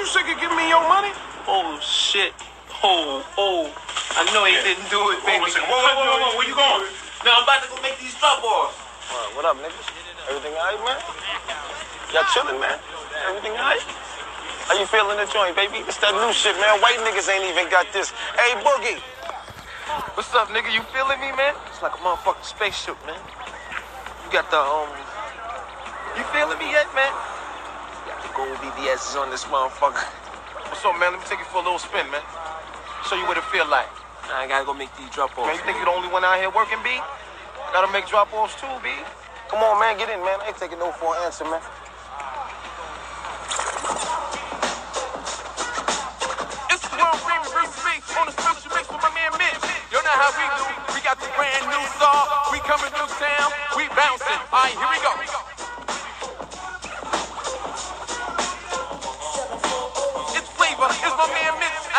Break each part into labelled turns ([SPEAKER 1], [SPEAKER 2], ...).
[SPEAKER 1] you sick of giving me your money?
[SPEAKER 2] Oh shit. Oh, oh. I know he didn't do it, baby.
[SPEAKER 1] Whoa, whoa, whoa, whoa, whoa, where you going?
[SPEAKER 2] Now I'm about to go make these drop.
[SPEAKER 3] Alright, what up, niggas? Everything alright, man? Y'all chilling, man? Everything alright? How you feeling the joint, baby? It's that new shit, man. White niggas ain't even got this. Hey, Boogie.
[SPEAKER 2] What's up, nigga? You feeling me, man? It's like a motherfucking spaceship, man. You got the um. You feeling me yet, man? You got the gold BBS's on this motherfucker.
[SPEAKER 1] What's up, man? Let me take you for a little spin, man. Show you what it feel like.
[SPEAKER 2] Now I gotta go make these drop offs.
[SPEAKER 1] Man, you think you're the only one out here working, B? Gotta make drop offs too, B.
[SPEAKER 3] Come on, man. Get in, man. I ain't taking no for an answer, man.
[SPEAKER 1] It's the world famous Reese on a special mix with my man Mitch. You know how we do. We got the brand new song. We coming through town. We bouncing. All right, here we go.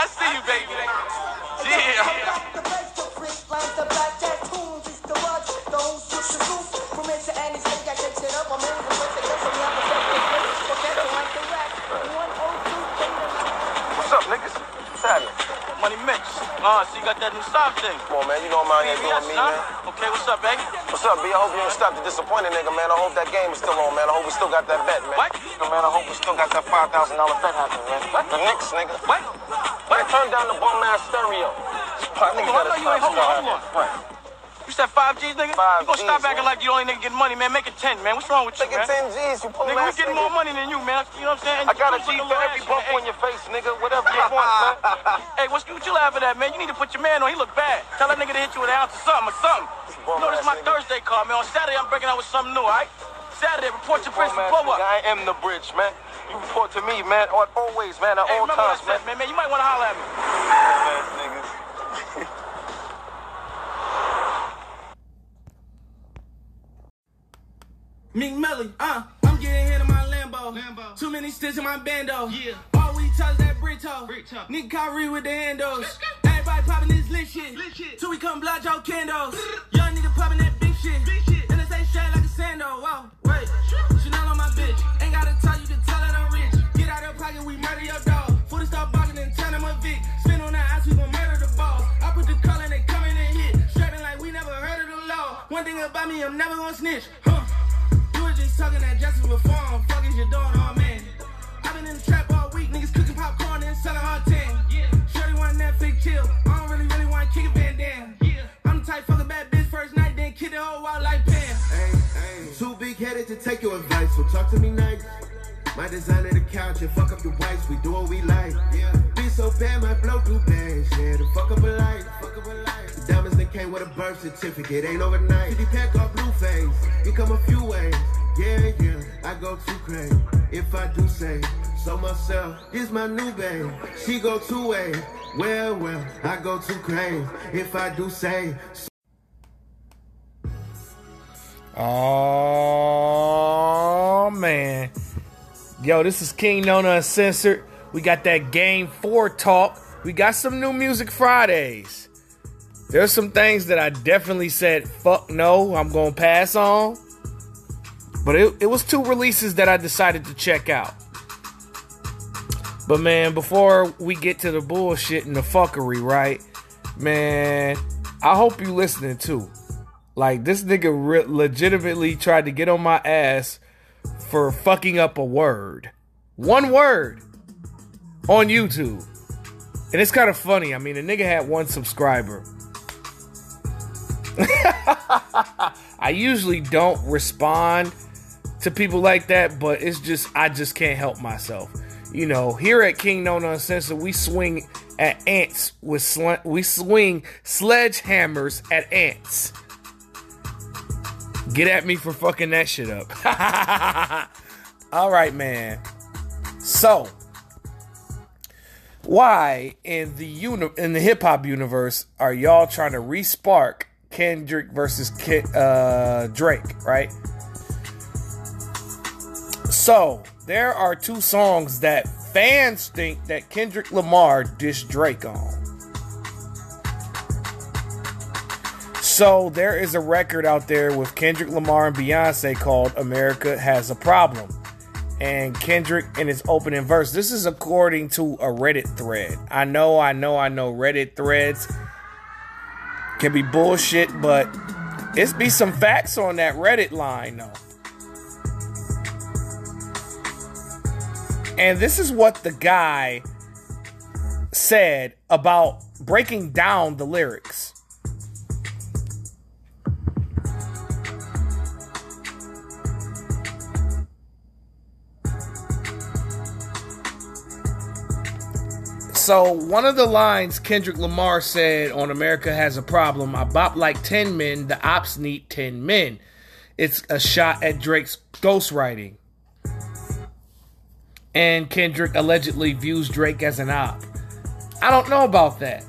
[SPEAKER 1] I see you, baby. Yeah.
[SPEAKER 3] What's up, niggas? What's happening?
[SPEAKER 2] Money mix. Ah, so you got that new stop thing.
[SPEAKER 3] Come on, man. You know I'm out here doing me, man.
[SPEAKER 2] Okay, what's up, baby?
[SPEAKER 3] What's up, B? I hope you don't stop the disappointed nigga, man. I hope that game is still on, man. I hope we still got that bet, man.
[SPEAKER 2] What?
[SPEAKER 3] Yo, man, I hope we still got that $5,000 bet happening, man.
[SPEAKER 2] What?
[SPEAKER 3] The Knicks, nigga.
[SPEAKER 2] What?
[SPEAKER 3] Man, turn down the bum ass stereo. Pop, niggas
[SPEAKER 2] Hold on, you ain't- hold on, hold
[SPEAKER 3] Right.
[SPEAKER 2] You said five G's, nigga?
[SPEAKER 3] Five
[SPEAKER 2] you gonna stop acting
[SPEAKER 3] man.
[SPEAKER 2] like you the only nigga getting money, man. Make it ten, man. What's wrong with you,
[SPEAKER 3] Take it 10 G's, you pull up
[SPEAKER 2] Nigga, we getting
[SPEAKER 3] nigga.
[SPEAKER 2] more money than you, man. You know what I'm saying?
[SPEAKER 3] I got a G for every bump on your face, nigga. Whatever you want, man.
[SPEAKER 2] Hey, what's what you laughing at, man? You need to put your man on. He look bad. Tell that nigga to hit you with an ounce or something or something. You know, this is my
[SPEAKER 3] nigga.
[SPEAKER 2] Thursday call, man. On Saturday, I'm breaking out with something new, all right? Saturday, report your bridge for blow up.
[SPEAKER 3] I am the bridge, man. You report to me, man. al- Always, man. At
[SPEAKER 2] Hey,
[SPEAKER 3] all
[SPEAKER 2] remember what I
[SPEAKER 3] times, man.
[SPEAKER 2] man. Man, you might want to holler at me.
[SPEAKER 3] Bum ass niggas.
[SPEAKER 4] Meek Melly, uh, I'm getting hit in my Lambo.
[SPEAKER 5] Lambo.
[SPEAKER 4] Too many sticks in my bando.
[SPEAKER 5] Yeah.
[SPEAKER 4] All we touch that Brito.
[SPEAKER 5] Brito.
[SPEAKER 4] Nigga Kyrie with the handos. Everybody popping this lit shit.
[SPEAKER 5] Lit shit.
[SPEAKER 4] Till we come blood your candles. Young nigga popping that big shit.
[SPEAKER 5] Big shit.
[SPEAKER 4] And it stay straight like a sando. Whoa, wait. Chanel on my bitch. Ain't gotta tell you to tell it I'm stop barking and turn him a Vic. Spin on that ass, we gon' murder the ball. I put the call and they come in and hit. Strapping like we never heard of the law. One thing about me, I'm never gonna snitch. Huh. You was just talking that justice reform. Fuck is you doing, oh man? i been in the trap all week, niggas cooking popcorn and selling hard tan. Shorty want Netflix chill. I don't really, really want to kick a Van Damme. Yeah. I'm the type fuck a bad bitch first night, then kick the whole wild like Pam.
[SPEAKER 6] Too big headed to take your advice, so talk to me nice. My design of the couch and fuck up your wife, we do what we like. Yeah. Be so bad, my blow through bags, yeah, to fuck up a life. Fuck up a life. The diamonds that came with a birth certificate, ain't overnight. 50 pack off blue face, it come a few ways. Yeah, yeah, I go too crazy. If I do say so myself, this my new babe. She go two ways. Well, well, I go too crazy. If I do say
[SPEAKER 7] Oh man. Yo, this is King Nona Uncensored. We got that game four talk. We got some new music Fridays. There's some things that I definitely said, fuck no, I'm gonna pass on. But it, it was two releases that I decided to check out. But man, before we get to the bullshit and the fuckery, right? Man, I hope you listening too. Like this nigga re- legitimately tried to get on my ass for fucking up a word. One word on YouTube. And it's kind of funny. I mean, the nigga had one subscriber. I usually don't respond to people like that, but it's just I just can't help myself. You know, here at King No Nonsense, we swing at ants with sl- we swing sledgehammers at ants. Get at me for fucking that shit up. All right, man. So, why in the uni- in the hip hop universe are y'all trying to respark Kendrick versus uh, Drake? Right. So there are two songs that fans think that Kendrick Lamar dissed Drake on. So there is a record out there with Kendrick Lamar and Beyonce called America Has a Problem. and Kendrick in his opening verse. This is according to a Reddit thread. I know, I know, I know Reddit threads can be bullshit, but it's be some facts on that Reddit line though. And this is what the guy said about breaking down the lyrics. So one of the lines Kendrick Lamar said on America Has a Problem, I bop like 10 men, the ops need 10 men. It's a shot at Drake's ghostwriting. And Kendrick allegedly views Drake as an op. I don't know about that.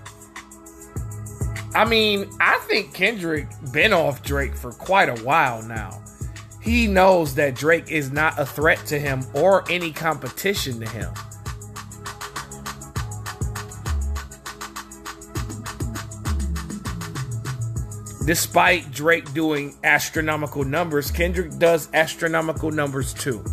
[SPEAKER 7] I mean, I think Kendrick been off Drake for quite a while now. He knows that Drake is not a threat to him or any competition to him. Despite Drake doing astronomical numbers, Kendrick does astronomical numbers too.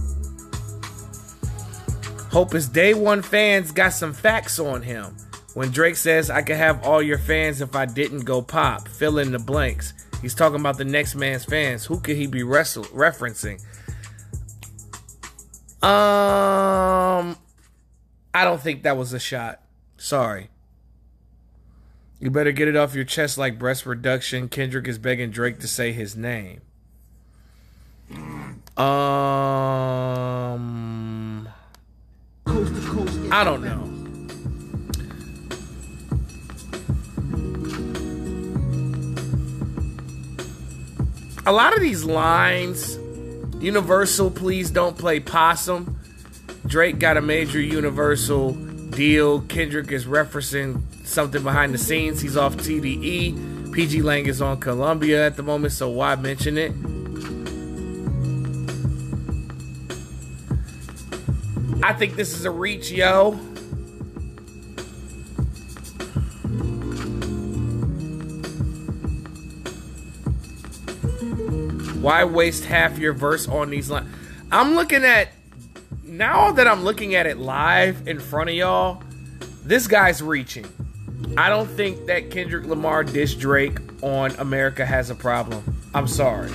[SPEAKER 7] Hope his day one fans got some facts on him. When Drake says, I could have all your fans if I didn't go pop, fill in the blanks. He's talking about the next man's fans. Who could he be wrestle- referencing? Um, I don't think that was a shot. Sorry. You better get it off your chest like breast reduction. Kendrick is begging Drake to say his name. Um, I don't know. A lot of these lines, Universal, please don't play possum. Drake got a major Universal deal. Kendrick is referencing something behind the scenes. He's off TDE. PG Lang is on Columbia at the moment, so why mention it? I think this is a reach, yo. Why waste half your verse on these lines? I'm looking at now that I'm looking at it live in front of y'all. This guy's reaching. I don't think that Kendrick Lamar dissed Drake on America Has a Problem. I'm sorry.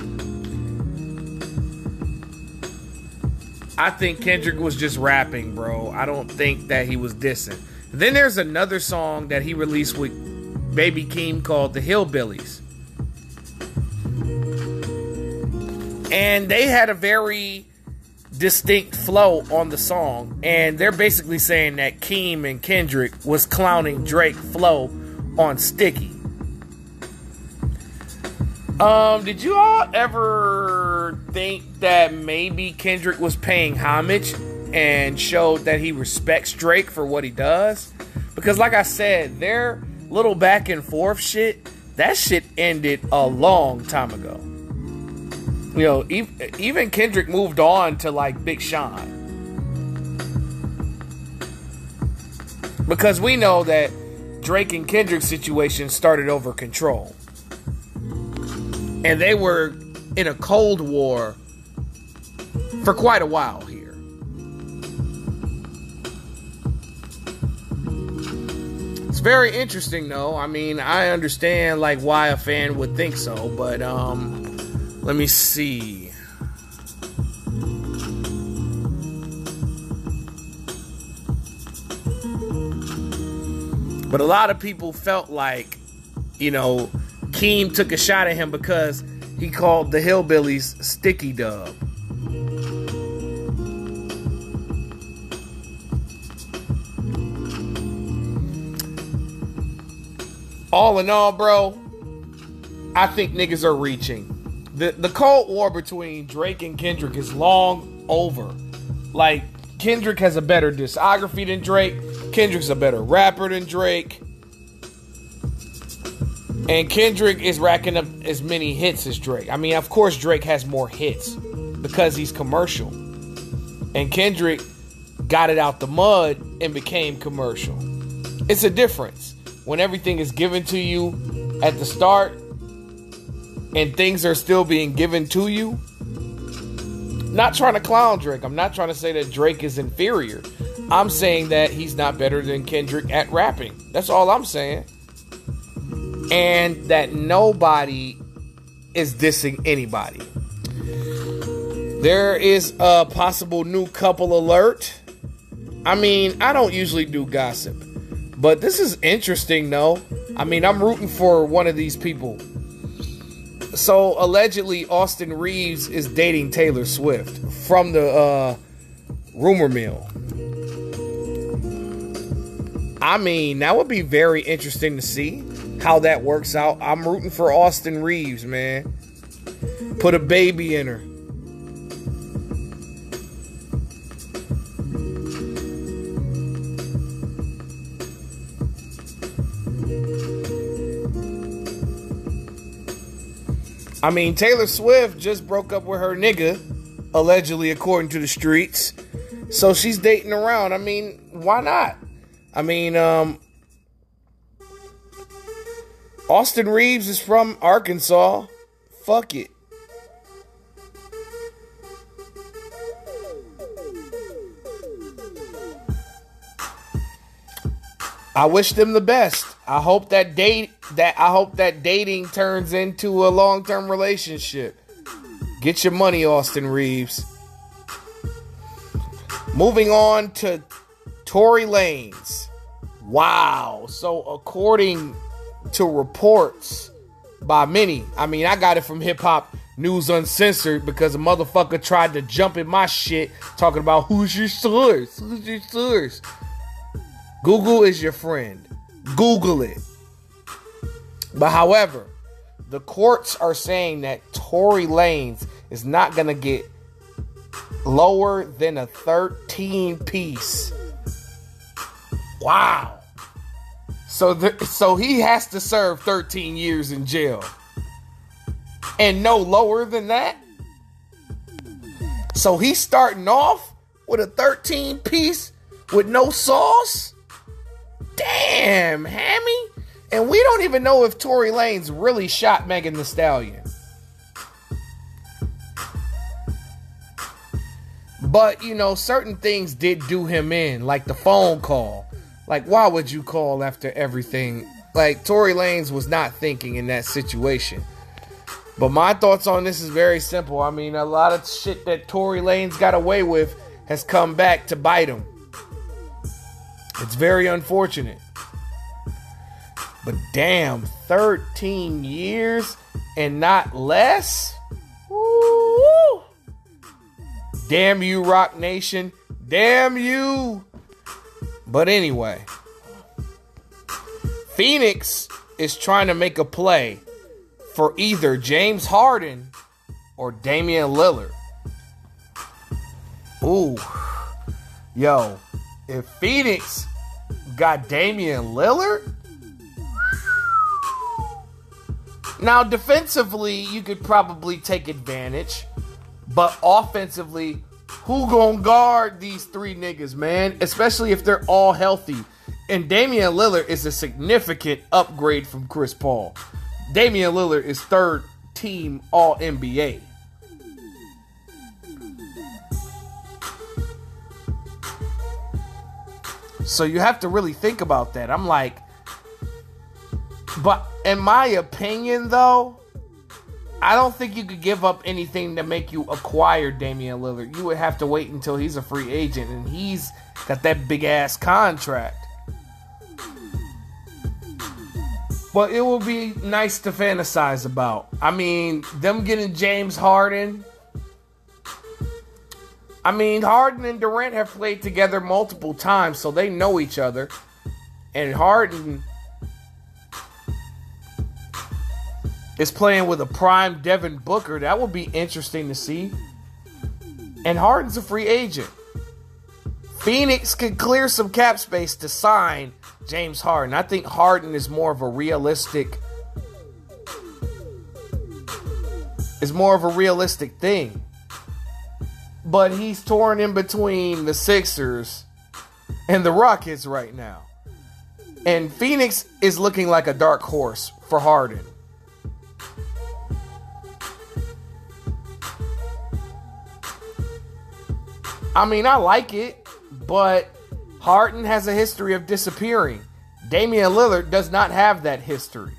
[SPEAKER 7] I think Kendrick was just rapping, bro. I don't think that he was dissing. Then there's another song that he released with Baby Keem called The Hillbillies. And they had a very distinct flow on the song. And they're basically saying that Keem and Kendrick was clowning Drake flow on Sticky. Um, did you all ever think that maybe Kendrick was paying homage and showed that he respects Drake for what he does? Because, like I said, their little back and forth shit, that shit ended a long time ago. You know, even Kendrick moved on to like Big Sean. Because we know that Drake and Kendrick's situation started over control and they were in a Cold War for quite a while here. It's very interesting though. I mean, I understand like why a fan would think so, but um let me see. But a lot of people felt like, you know, Keem took a shot at him because he called the Hillbillies Sticky Dub. All in all, bro, I think niggas are reaching. The the Cold War between Drake and Kendrick is long over. Like Kendrick has a better discography than Drake. Kendrick's a better rapper than Drake. And Kendrick is racking up as many hits as Drake. I mean, of course, Drake has more hits because he's commercial. And Kendrick got it out the mud and became commercial. It's a difference when everything is given to you at the start and things are still being given to you. Not trying to clown Drake. I'm not trying to say that Drake is inferior. I'm saying that he's not better than Kendrick at rapping. That's all I'm saying. And that nobody is dissing anybody. There is a possible new couple alert. I mean, I don't usually do gossip, but this is interesting though. I mean, I'm rooting for one of these people. So allegedly, Austin Reaves is dating Taylor Swift from the uh, rumor mill. I mean, that would be very interesting to see how that works out. I'm rooting for Austin Reaves, man. Put a baby in her. I mean, Taylor Swift just broke up with her nigga, allegedly, according to the streets. So she's dating around. I mean, why not? I mean, um, Austin Reaves is from Arkansas. Fuck it. I wish them the best. I hope that date that I hope that dating turns into a long-term relationship. Get your money, Austin Reaves. Moving on to Tory Lanez. Wow. So according to reports by many, I mean I got it from Hip Hop News Uncensored because a motherfucker tried to jump in my shit talking about who's your source? Who's your source? Google is your friend. Google it. But however, the courts are saying that Tory Lanez is not going to get lower than a 13 piece. Wow. So the, so he has to serve 13 years in jail. And no lower than that? So he's starting off with a 13 piece with no sauce? Damn, Hammy. And we don't even know if Tory Lanez really shot Megan Thee Stallion. But, you know, certain things did do him in, like the phone call. Like, why would you call after everything? Like, Tory Lanez was not thinking in that situation. But my thoughts on this is very simple. I mean, a lot of shit that Tory Lanez got away with has come back to bite him. It's very unfortunate. But damn, 13 years and not less? Woo! Damn you, Roc Nation. Damn you. But anyway, Phoenix is trying to make a play for either James Harden or Damian Lillard. Ooh. Yo, if Phoenix got Damian Lillard, now defensively you could probably take advantage, but offensively, who gonna guard these three niggas, man? Especially if they're all healthy. And Damian Lillard is a significant upgrade from Chris Paul. Damian Lillard is third team All NBA. So you have to really think about that. I'm like, but in my opinion, though, I don't think you could give up anything to make you acquire Damian Lillard. You would have to wait until he's a free agent and he's got that big ass contract. But it will be nice to fantasize about. I mean, them getting James Harden I mean, Harden and Durant have played together multiple times, so they know each other. And Harden is playing with a prime Devin Booker. That would be interesting to see. And Harden's a free agent. Phoenix could clear some cap space to sign James Harden. I think Harden is more of a realistic is more of a realistic thing but he's torn in between the Sixers and the Rockets right now. And Phoenix is looking like a dark horse for Harden. I mean, I like it, but Harden has a history of disappearing. Damian Lillard does not have that history.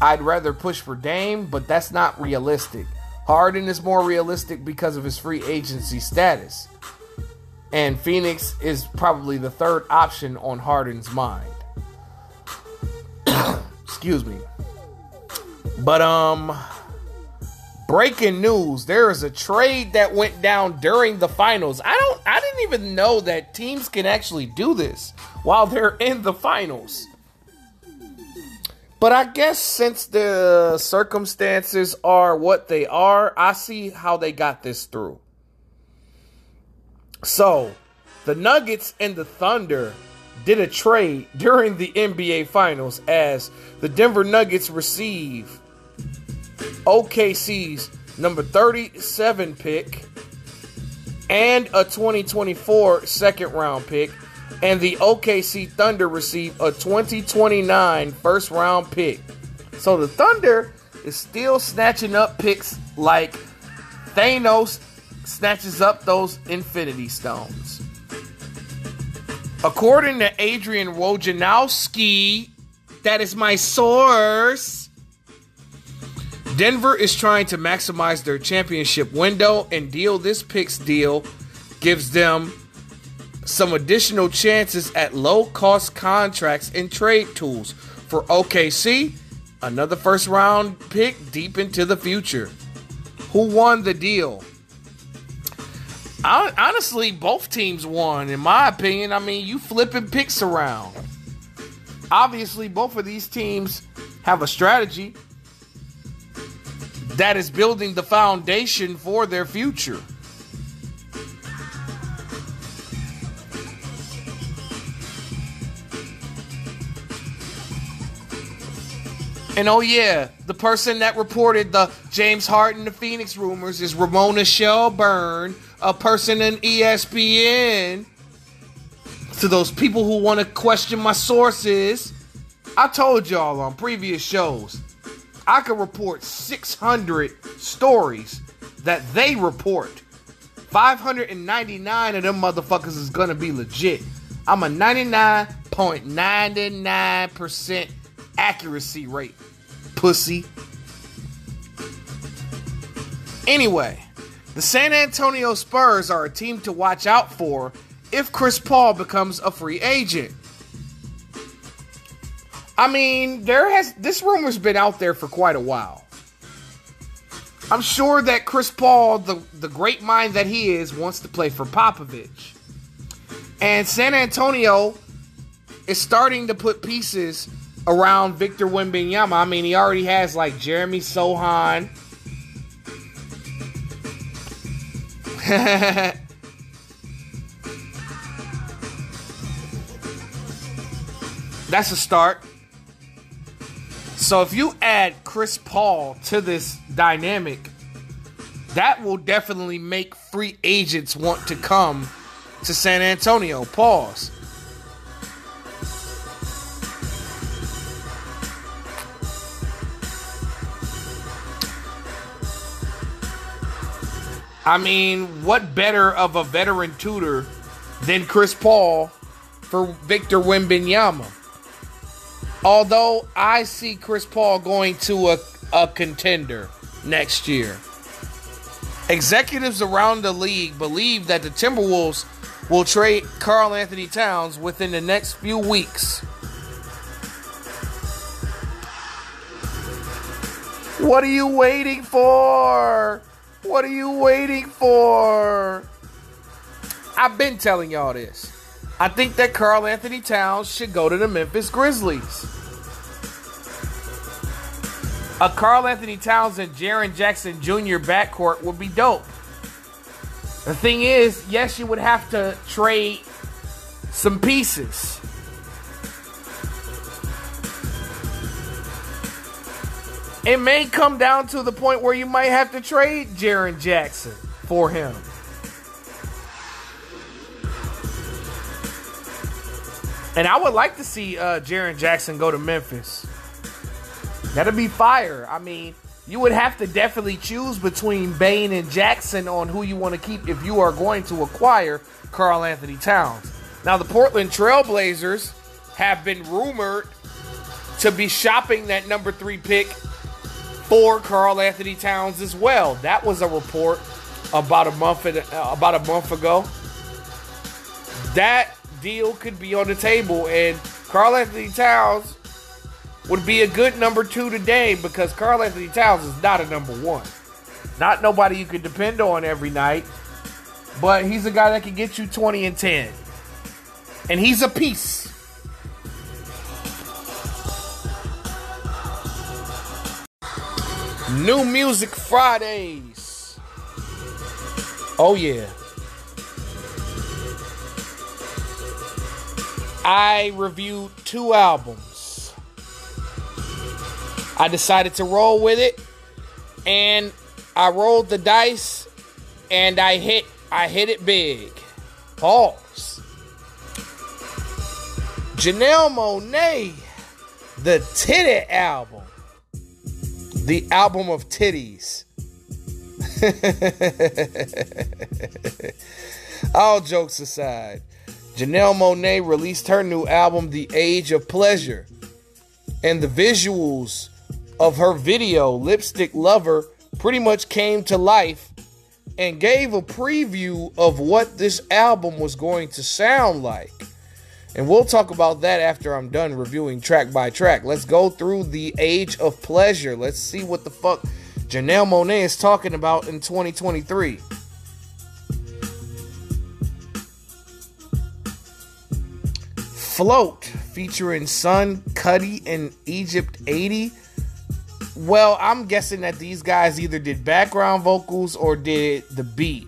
[SPEAKER 7] I'd rather push for Dame, but that's not realistic. Harden is more realistic because of his free agency status. And Phoenix is probably the third option on Harden's mind. Excuse me. But um breaking news, there is a trade that went down during the finals. I don't I didn't even know that teams can actually do this while they're in the finals. But I guess since the circumstances are what they are, I see how they got this through. So, the Nuggets and the Thunder did a trade during the NBA Finals as the Denver Nuggets receive OKC's number 37 pick and a 2024 second round pick and the OKC Thunder receive a 2029 first round pick. So the Thunder is still snatching up picks like Thanos snatches up those Infinity Stones. According to Adrian Wojnarowski, that is my source. Denver is trying to maximize their championship window and deal this picks deal gives them some additional chances at low cost contracts and trade tools for OKC, another first round pick deep into the future. Who won the deal? Honestly, both teams won, in my opinion. I mean, you flipping picks around. Obviously, both of these teams have a strategy that is building the foundation for their future. And oh yeah, the person that reported the James Harden the Phoenix rumors is Ramona Shelburne, a person in ESPN. To those people who want to question my sources, I told y'all on previous shows, I could report 600 stories that they report. 599 of them motherfuckers is gonna be legit. I'm a 99.99% accuracy rate, pussy. Anyway, the San Antonio Spurs are a team to watch out for if Chris Paul becomes a free agent. I mean, there has this rumor's been out there for quite a while. I'm sure that Chris Paul, the, the great mind that he is, wants to play for Popovich. And San Antonio is starting to put pieces around Victor Wembanyama. I mean, he already has like Jeremy Sochan. That's a start. So if you add Chris Paul to this dynamic, that will definitely make free agents want to come to San Antonio. Pause. I mean, what better of a veteran tutor than Chris Paul for Victor Wembanyama? Although I see Chris Paul going to a, a contender next year. Executives around the league believe that the Timberwolves will trade Karl-Anthony Towns within the next few weeks. What are you waiting for? What are you waiting for? I've been telling y'all this. I think that Karl-Anthony Towns should go to the Memphis Grizzlies. A Karl-Anthony Towns and Jaren Jackson Jr. backcourt would be dope. The thing is, yes, you would have to trade some pieces. It may come down to the point where you might have to trade Jaren Jackson for him. And I would like to see uh, Jaren Jackson go to Memphis. That'd be fire. I mean, you would have to definitely choose between Bane and Jackson on who you want to keep if you are going to acquire Karl-Anthony Towns. Now, the Portland Trailblazers have been rumored to be shopping that number three pick for Karl-Anthony Towns as well. That was a report about a month about a month ago. That deal could be on the table, and Karl-Anthony Towns would be a good number two today because Karl-Anthony Towns is not a number one. Not nobody you can depend on every night, but he's a guy that can get you 20 and 10. And he's a piece. New Music Fridays. Oh, yeah. I reviewed two albums. I decided to roll with it and I rolled the dice and I hit I hit it big. Pause. Janelle Monáe, the Titty album. The album of titties. All jokes aside, Janelle Monáe released her new album, The Age of Pleasure. And the visuals of her video, Lipstick Lover, pretty much came to life and gave a preview of what this album was going to sound like. And we'll talk about that after I'm done reviewing track by track. Let's go through the age of pleasure. Let's see what the fuck Janelle Monáe is talking about in 2023. Float featuring Seun Kuti and Egypt 80. Well, I'm guessing that these guys either did background vocals or did the beat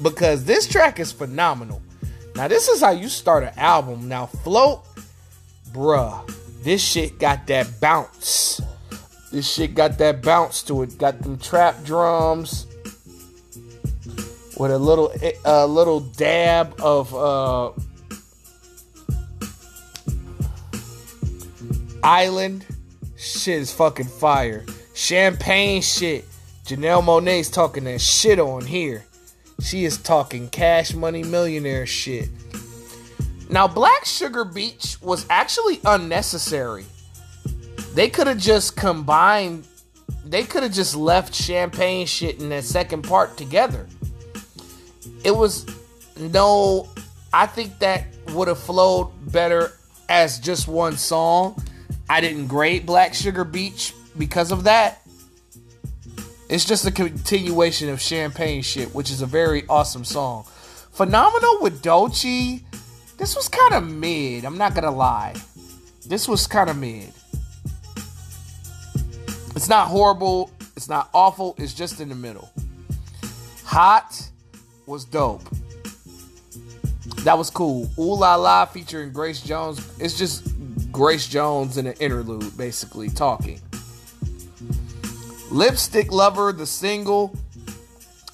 [SPEAKER 7] because this track is phenomenal. Now, this is how you start an album. Now, Float, bruh, this shit got that bounce. This shit got that bounce to it. Got them trap drums with a little a little dab of uh Island. Shit is fucking fire. Champagne shit. Janelle Monáe's talking that shit on here. She is talking cash money millionaire shit. Now, Black Sugar Beach was actually unnecessary. They could have just combined, they could have just left champagne shit in that second part together. It was no, I think that would have flowed better as just one song. I didn't grade Black Sugar Beach because of that. It's just a continuation of Champagne shit, which is a very awesome song. Phenomenal with Doechii, This was kind of mid. I'm not gonna lie. This was kind of mid. It's not horrible. It's not awful. It's just in the middle. Hot was dope. That was cool. Ooh La La featuring Grace Jones. It's just Grace Jones in an interlude, basically talking. Lipstick Lover, the single.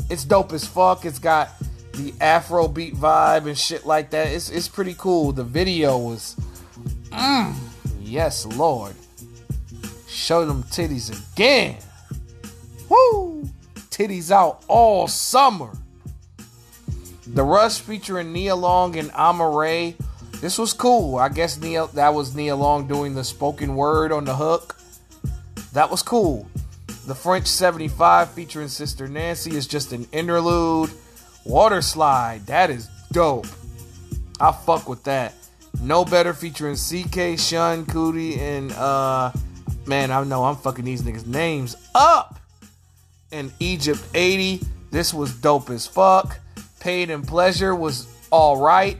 [SPEAKER 7] It's dope as fuck. It's got the Afro beat vibe and shit like that. It's it's pretty cool. The video was, mm, yes, Lord. Show them titties again. Woo! Titties out all summer. The Rush featuring Nia Long and Amaarae. This was cool. I guess that was Nia Long doing the spoken word on the hook. That was cool. The French 75 featuring Sister Nancy is just an interlude. Water Slide, that is dope. I fuck with that. No Better featuring CK, Seun Kuti, and uh man, I know I'm fucking these niggas' names up. And Egypt 80, this was dope as fuck. Paid and Pleasure was alright.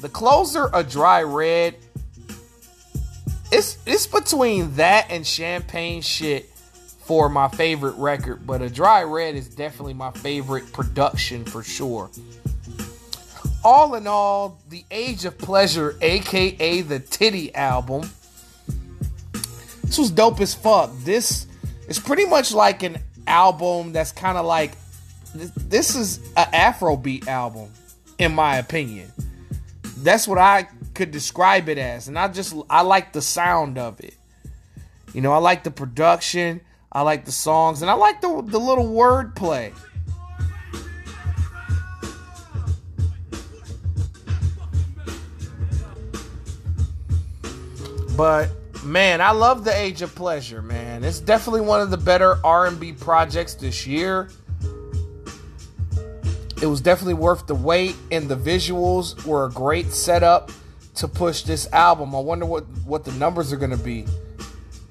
[SPEAKER 7] The closer, a dry red. It's it's between that and champagne shit for my favorite record, but a dry red is definitely my favorite production for sure. All in all, the Age of Pleasure, aka the Titty album, this was dope as fuck. This is pretty much like an album that's kind of like this is an Afrobeat album, in my opinion. That's what I could describe it as, and I just I like the sound of it. You know, I like the production. I like the songs, and I like the the little wordplay. But man, I love the Age of Pleasure, man. It's definitely one of the better R&B projects this year. It was definitely worth the wait, and the visuals were a great setup to push this album. I wonder what what the numbers are going to be.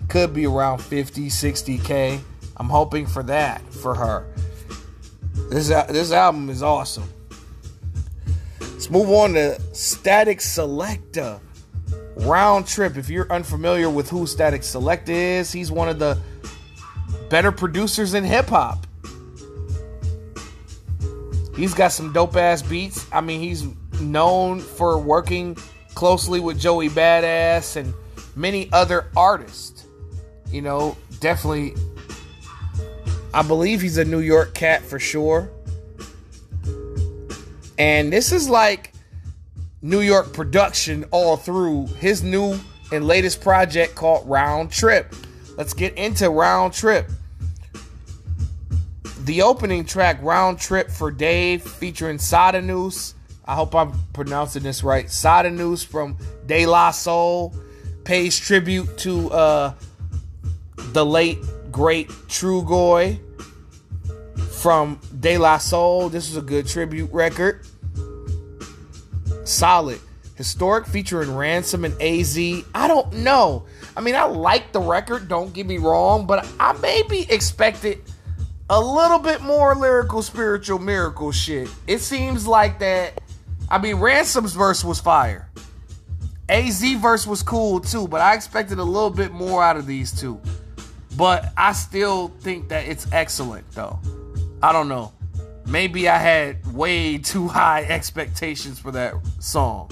[SPEAKER 7] Could be around 50, 60k. I'm hoping for that for her. This this album is awesome. Let's move on to Statik Selektah. Round Trip. If you're unfamiliar with who Statik Selektah is, he's one of the better producers in hip hop. He's got some dope ass beats. I mean, he's known for working closely with Joey Badass and many other artists. You know, definitely. I believe he's a New York cat for sure. And this is like New York production all through his new and latest project called Round Trip. Let's get into Round Trip. The opening track, Round Trip for Dave, featuring Sada News. I hope I'm pronouncing this right. Sada News from De La Soul pays tribute to uh, the late, great Trugoy from De La Soul. This is a good tribute record solid. Historic featuring Ransom and AZ. I don't know. I mean, I like the record, don't get me wrong, but I maybe expected a little bit more lyrical, spiritual miracle shit. It seems like that. I mean, Ransom's verse was fire. AZ verse was cool too, but I expected a little bit more out of these two. But I still think that it's excellent though. I don't know maybe I had way too high expectations for that song.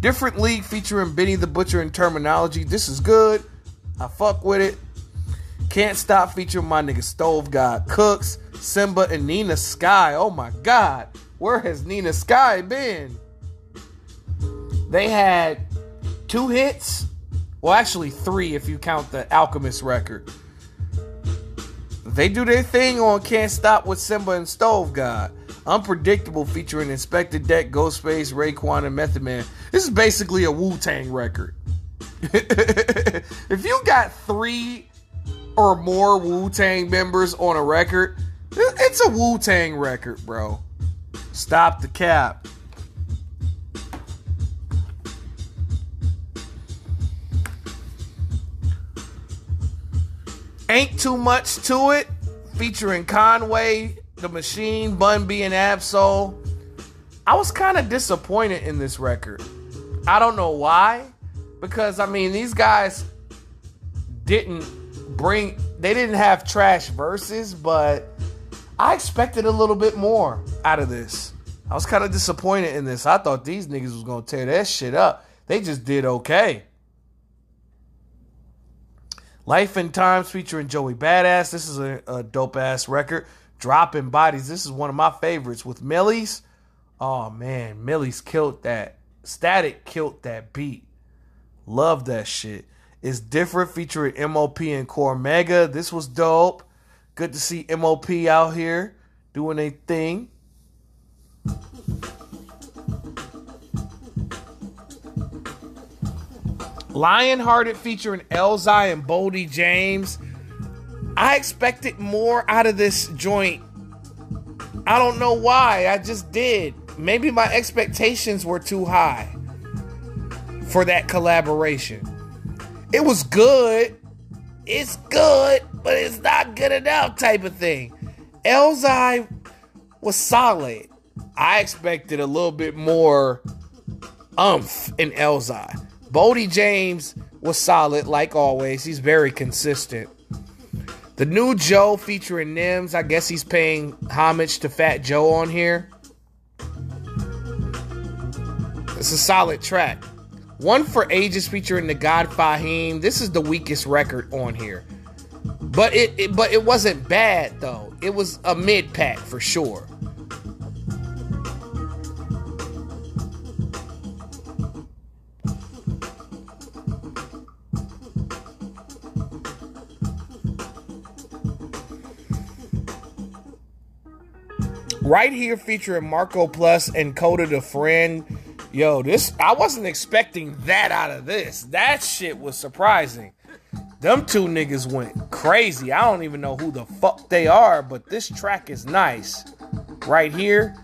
[SPEAKER 7] Different League featuring Benny the Butcher and Terminology. This is good. I fuck with it. Can't Stop featuring my nigga Stove God Cooks, Simba, and Nina Sky. Oh my god. Where has Nina Sky been? They had two hits. Well, actually, three if you count the Alchemist record. They do their thing on Can't Stop with Simba and Stove God. Unpredictable featuring Inspectah Deck, Ghostface, Raekwon, and Method Man. This is basically a Wu Tang record. if you got three or more Wu Tang members on a record, it's a Wu Tang record, bro. Stop the cap. Ain't Too Much to It, featuring Conway, The Machine, Bun B, and Ab-Soul. I was kind of disappointed in this record. I don't know why. Because, I mean, these guys didn't bring, they didn't have trash verses, but I expected a little bit more out of this. I was kind of disappointed in this. I thought these niggas was to tear that shit up. They just did okay. Life and Times featuring Joey Badass. This is a, a dope ass record. Dropping Bodies. This is one of my favorites with Millie's. Oh man, Millie's killed that. Statik killed that beat. Love that shit. It's different featuring MOP and Cormega. This was dope. Good to see MOP out here doing a thing. Lionhearted featuring Elzhi and Boldy James. I expected more out of this joint. I don't know why. I just did. Maybe my expectations were too high for that collaboration. It was good. It's good, but it's not good enough type of thing. Elzhi was solid. I expected a little bit more umph in Elzhi. Boldy James was solid, like always. He's very consistent. The new Joe featuring Nims, I guess he's paying homage to Fat Joe on here. It's a solid track. One for Ages featuring the God Fahim. This is the weakest record on here. But it, it but it wasn't bad though. It was a mid pack for sure. Right here featuring Marco Plus and Coda the Friend Yo, this I wasn't expecting that out of this. That shit was surprising. Them two niggas went crazy. I don't even know who the fuck they are, but this track is nice. Right here,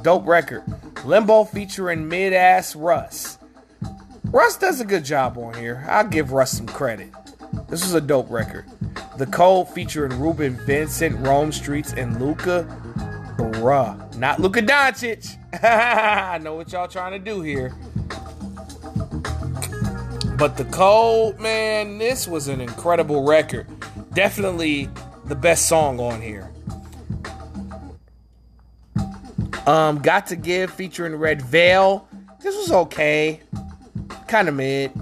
[SPEAKER 7] dope record. Limbo featuring mid ass Russ. Russ does a good job on here. I'll give Russ some credit. This was a dope record. The Code featuring Ruben Vincent, Rome Streetz, and Lukah. Bruh. Not Luka Doncic. I know what y'all trying to do here. But the cold, man, this was an incredible record. Definitely the best song on here. Um, Got to Give featuring Redveil. This was okay. Kind of mid.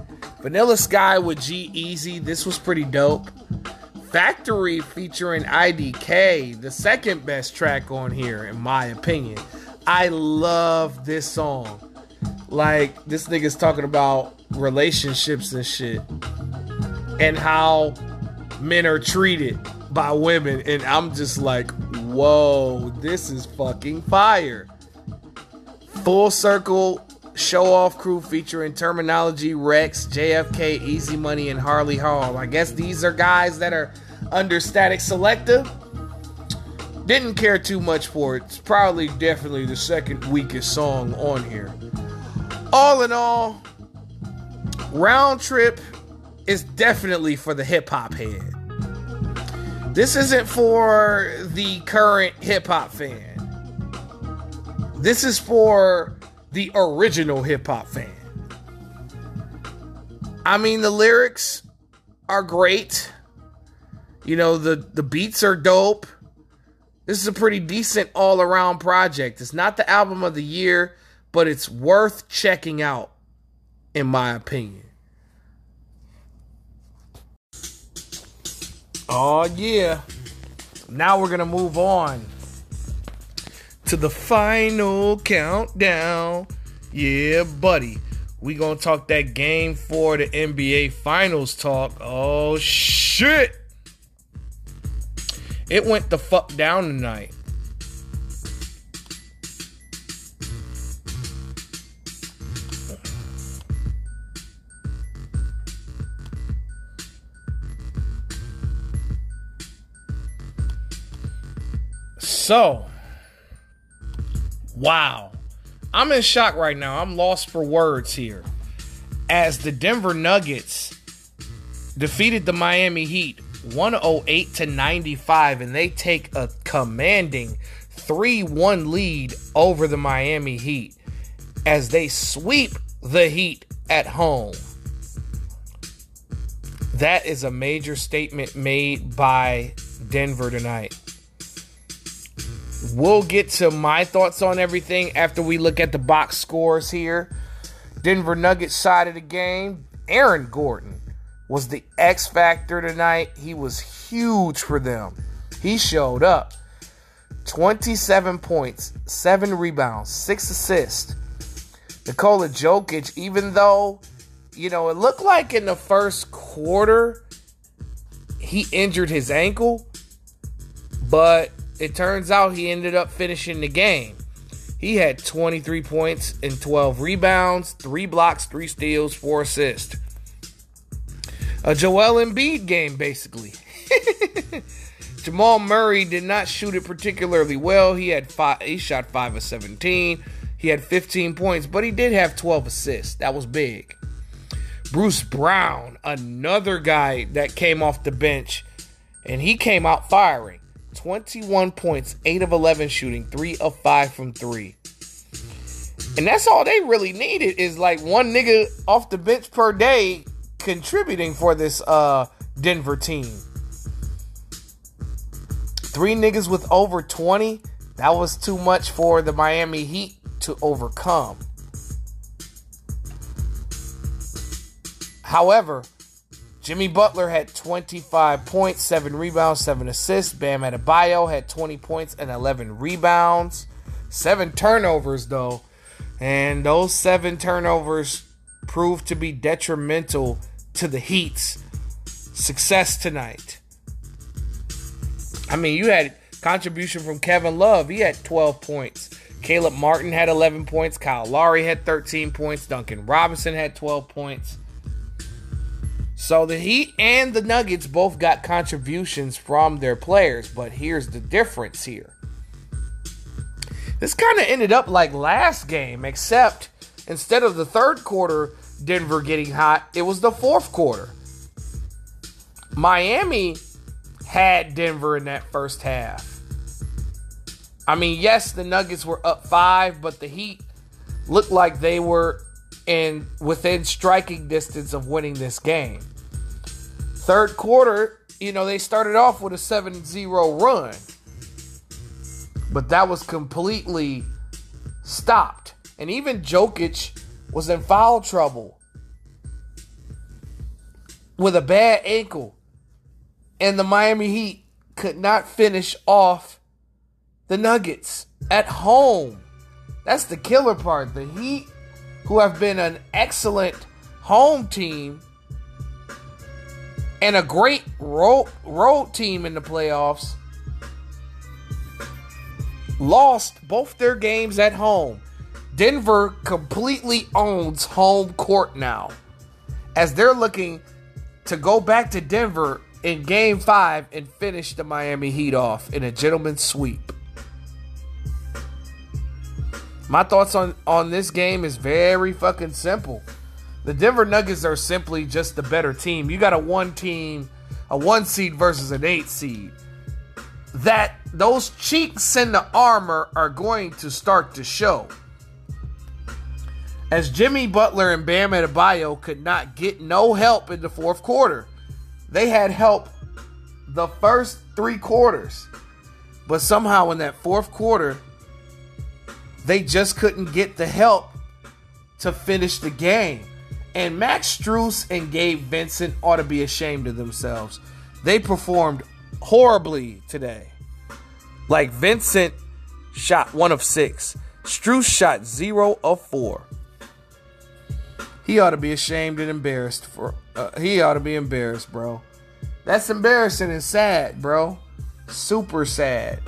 [SPEAKER 7] Vanilla Sky with G-Eazy. This was pretty dope. Factory featuring IDK, the second best track on here, in my opinion. I love this song. Like, this nigga's talking about relationships and shit. And how men are treated by women. And I'm just like, whoa, this is fucking fire. Full Circle Show Off Crew featuring Termanology, Reks, JFK, Easy Money, and Harley Hall. I guess these are guys that are under Statik Selektah. Didn't care too much for it. It's probably definitely the second weakest song on here. All in all, Round Trip is definitely for the hip hop head. This isn't for the current hip hop fan. This is for the original hip hop fan. I mean, the lyrics are great. You know, the, the beats are dope. This is a pretty decent all around project. It's not the album of the year, but it's worth checking out, in my opinion. Oh, yeah. Now we're going to move on to the final countdown. Yeah, buddy. We going to talk that game for the NBA Finals talk. Oh, shit. It went the fuck down tonight. So, wow. I'm in shock right now. I'm lost for words here. As the Denver Nuggets defeated the Miami Heat 108 to 95 and they take a commanding 3-1 lead over the Miami Heat as they sweep the Heat at home. That is a major statement made by Denver tonight. We'll get to my thoughts on everything after we look at the box scores here. Denver Nuggets side of the game, Aaron Gordon was the X factor tonight. He was huge for them. He showed up. 27 points, 7 rebounds, 6 assists. Nikola Jokic, even though, you know, it looked like in the first quarter he injured his ankle, but it turns out he ended up finishing the game. He had 23 points and 12 rebounds, 3 blocks, 3 steals, 4 assists. A Joel Embiid game, basically. Jamal Murray did not shoot it particularly well. He had five, he shot 5 of 17. He had 15 points, but he did have 12 assists. That was big. Bruce Brown, another guy that came off the bench, and he came out firing. 21 points, 8 of 11 shooting, 3 of 5 from 3. And that's all they really needed is like one nigga off the bench per day contributing for this uh Denver team. Three niggas with over 20, that was too much for the Miami Heat to overcome. However, Jimmy Butler had 25 points, 7 rebounds, 7 assists. Bam Adebayo had 20 points and 11 rebounds. 7 turnovers, though. And those 7 turnovers proved to be detrimental to the Heat's success tonight. I mean, you had contribution from Kevin Love. He had 12 points. Caleb Martin had 11 points. Kyle Lowry had 13 points. Duncan Robinson had 12 points. So the Heat and the Nuggets both got contributions from their players, but here's the difference here. This kind of ended up like last game, except instead of the third quarter Denver getting hot, it was the fourth quarter. Miami had Denver in that first half. I mean, yes, the Nuggets were up five, but the Heat looked like they were in within striking distance of winning this game. Third quarter, you know, they started off with a 7-0 run. But that was completely stopped. And even Jokic was in foul trouble with a bad ankle. And the Miami Heat could not finish off the Nuggets at home. That's the killer part. The Heat, who have been an excellent home team and a great road, road team in the playoffs, lost both their games at home. Denver completely owns home court now as they're looking to go back to Denver in game five and finish the Miami Heat off in a gentleman's sweep. My thoughts on, on this game is very fucking simple. The Denver Nuggets are simply just the better team. You got a one team, a one seed versus an eight seed. That those cheeks in the armor are going to start to show. As Jimmy Butler and Bam Adebayo could not get no help in the fourth quarter. They had help the first three quarters. But somehow in that fourth quarter, they just couldn't get the help to finish the game. And Max Strus and Gabe Vincent ought to be ashamed of themselves. They performed horribly today. Like Vincent shot one of six, Strus shot zero of four. He ought to be ashamed and embarrassed for. Uh, he ought to be embarrassed, bro. That's embarrassing and sad, bro. Super sad.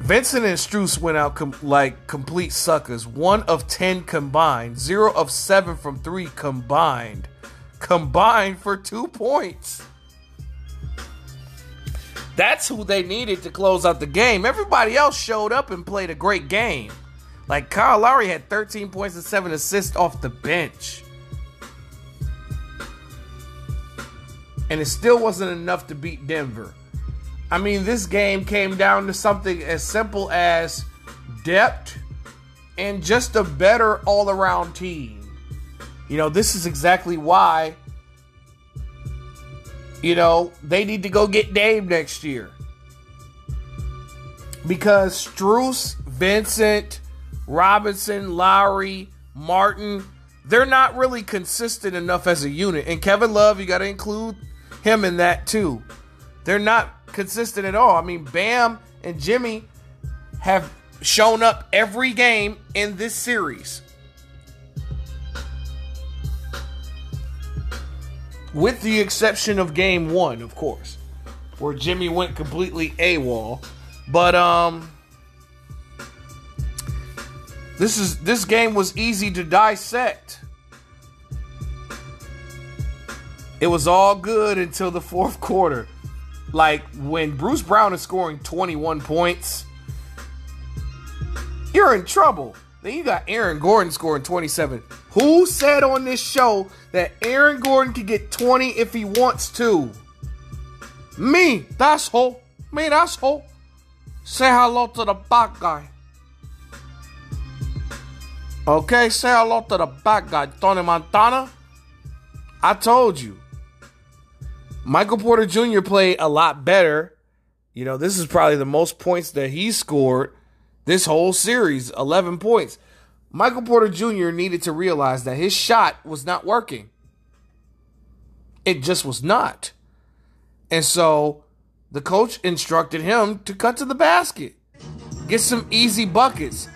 [SPEAKER 7] Vincent and Strus went out com- like complete suckers. One of 10 combined, zero of seven from three combined. Combined for two points. That's who they needed to close out the game. Everybody else showed up and played a great game. Like Kyle Lowry had 13 points and 7 assists off the bench. And it still wasn't enough to beat Denver. I mean, this game came down to something as simple as depth and just a better all around team. You know, this is exactly why, you know, they need to go get Dave next year. Because Strus, Vincent, Robinson, Lowry, Martin, they're not really consistent enough as a unit. And Kevin Love, you got to include him in that too. They're not consistent at all. I mean, Bam and Jimmy have shown up every game in this series. With the exception of game one, of course, where Jimmy went completely AWOL. But um this is this game was easy to dissect. It was all good until the fourth quarter. Like when Bruce Brown is scoring 21 points, you're in trouble. Then you got Aaron Gordon scoring 27. Who said on this show that Aaron Gordon can get 20 if he wants to? Me, that's who. Me, that's who. Say hello to the back guy. Okay, say hello to the back guy, Tony Montana. I told you. Michael Porter Jr. played a lot better. You know, this is probably the most points that he scored this whole series 11 points. Michael Porter Jr. needed to realize that his shot was not working. It just was not. And so the coach instructed him to cut to the basket, get some easy buckets.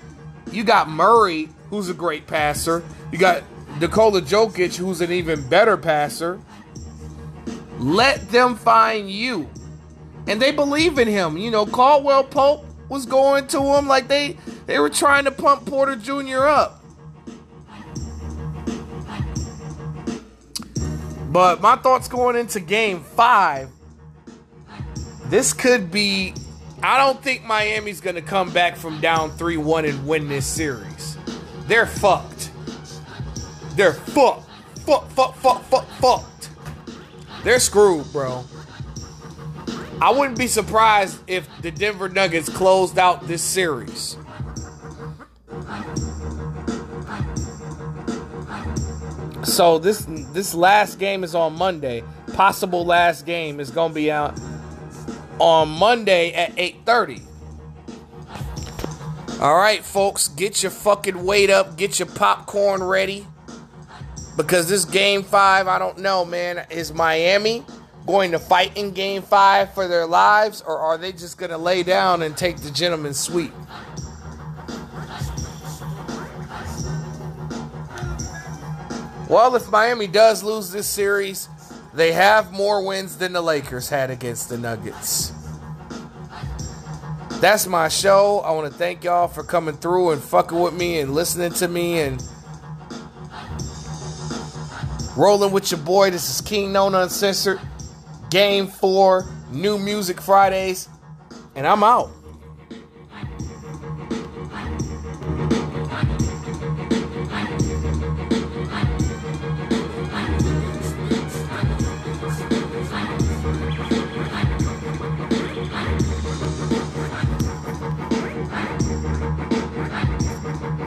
[SPEAKER 7] You got Murray, who's a great passer. You got Nikola Jokic, who's an even better passer. Let them find you. And they believe in him. You know, Caldwell Pope was going to him like they they were trying to pump Porter Jr. up. But my thoughts going into game five, this could be I don't think Miami's gonna come back from down 3-1 and win this series. They're fucked. They're fucked. Fuck, fuck, fuck, fuck, fucked. They're screwed, bro. I wouldn't be surprised if the Denver Nuggets closed out this series. So this this last game is on Monday. Possible last game is gonna be out on Monday at 8:30. All right, folks, get your fucking weight up, get your popcorn ready. Because this game 5, I don't know, man, is Miami going to fight in game 5 for their lives or are they just going to lay down and take the gentleman's sweep? Well, if Miami does lose this series, they have more wins than the Lakers had against the Nuggets. That's my show. I want to thank y'all for coming through and fucking with me and listening to me and rolling with your boy. This is Kingknown Uncensored. Game 4, New Music Fridays. And I'm out.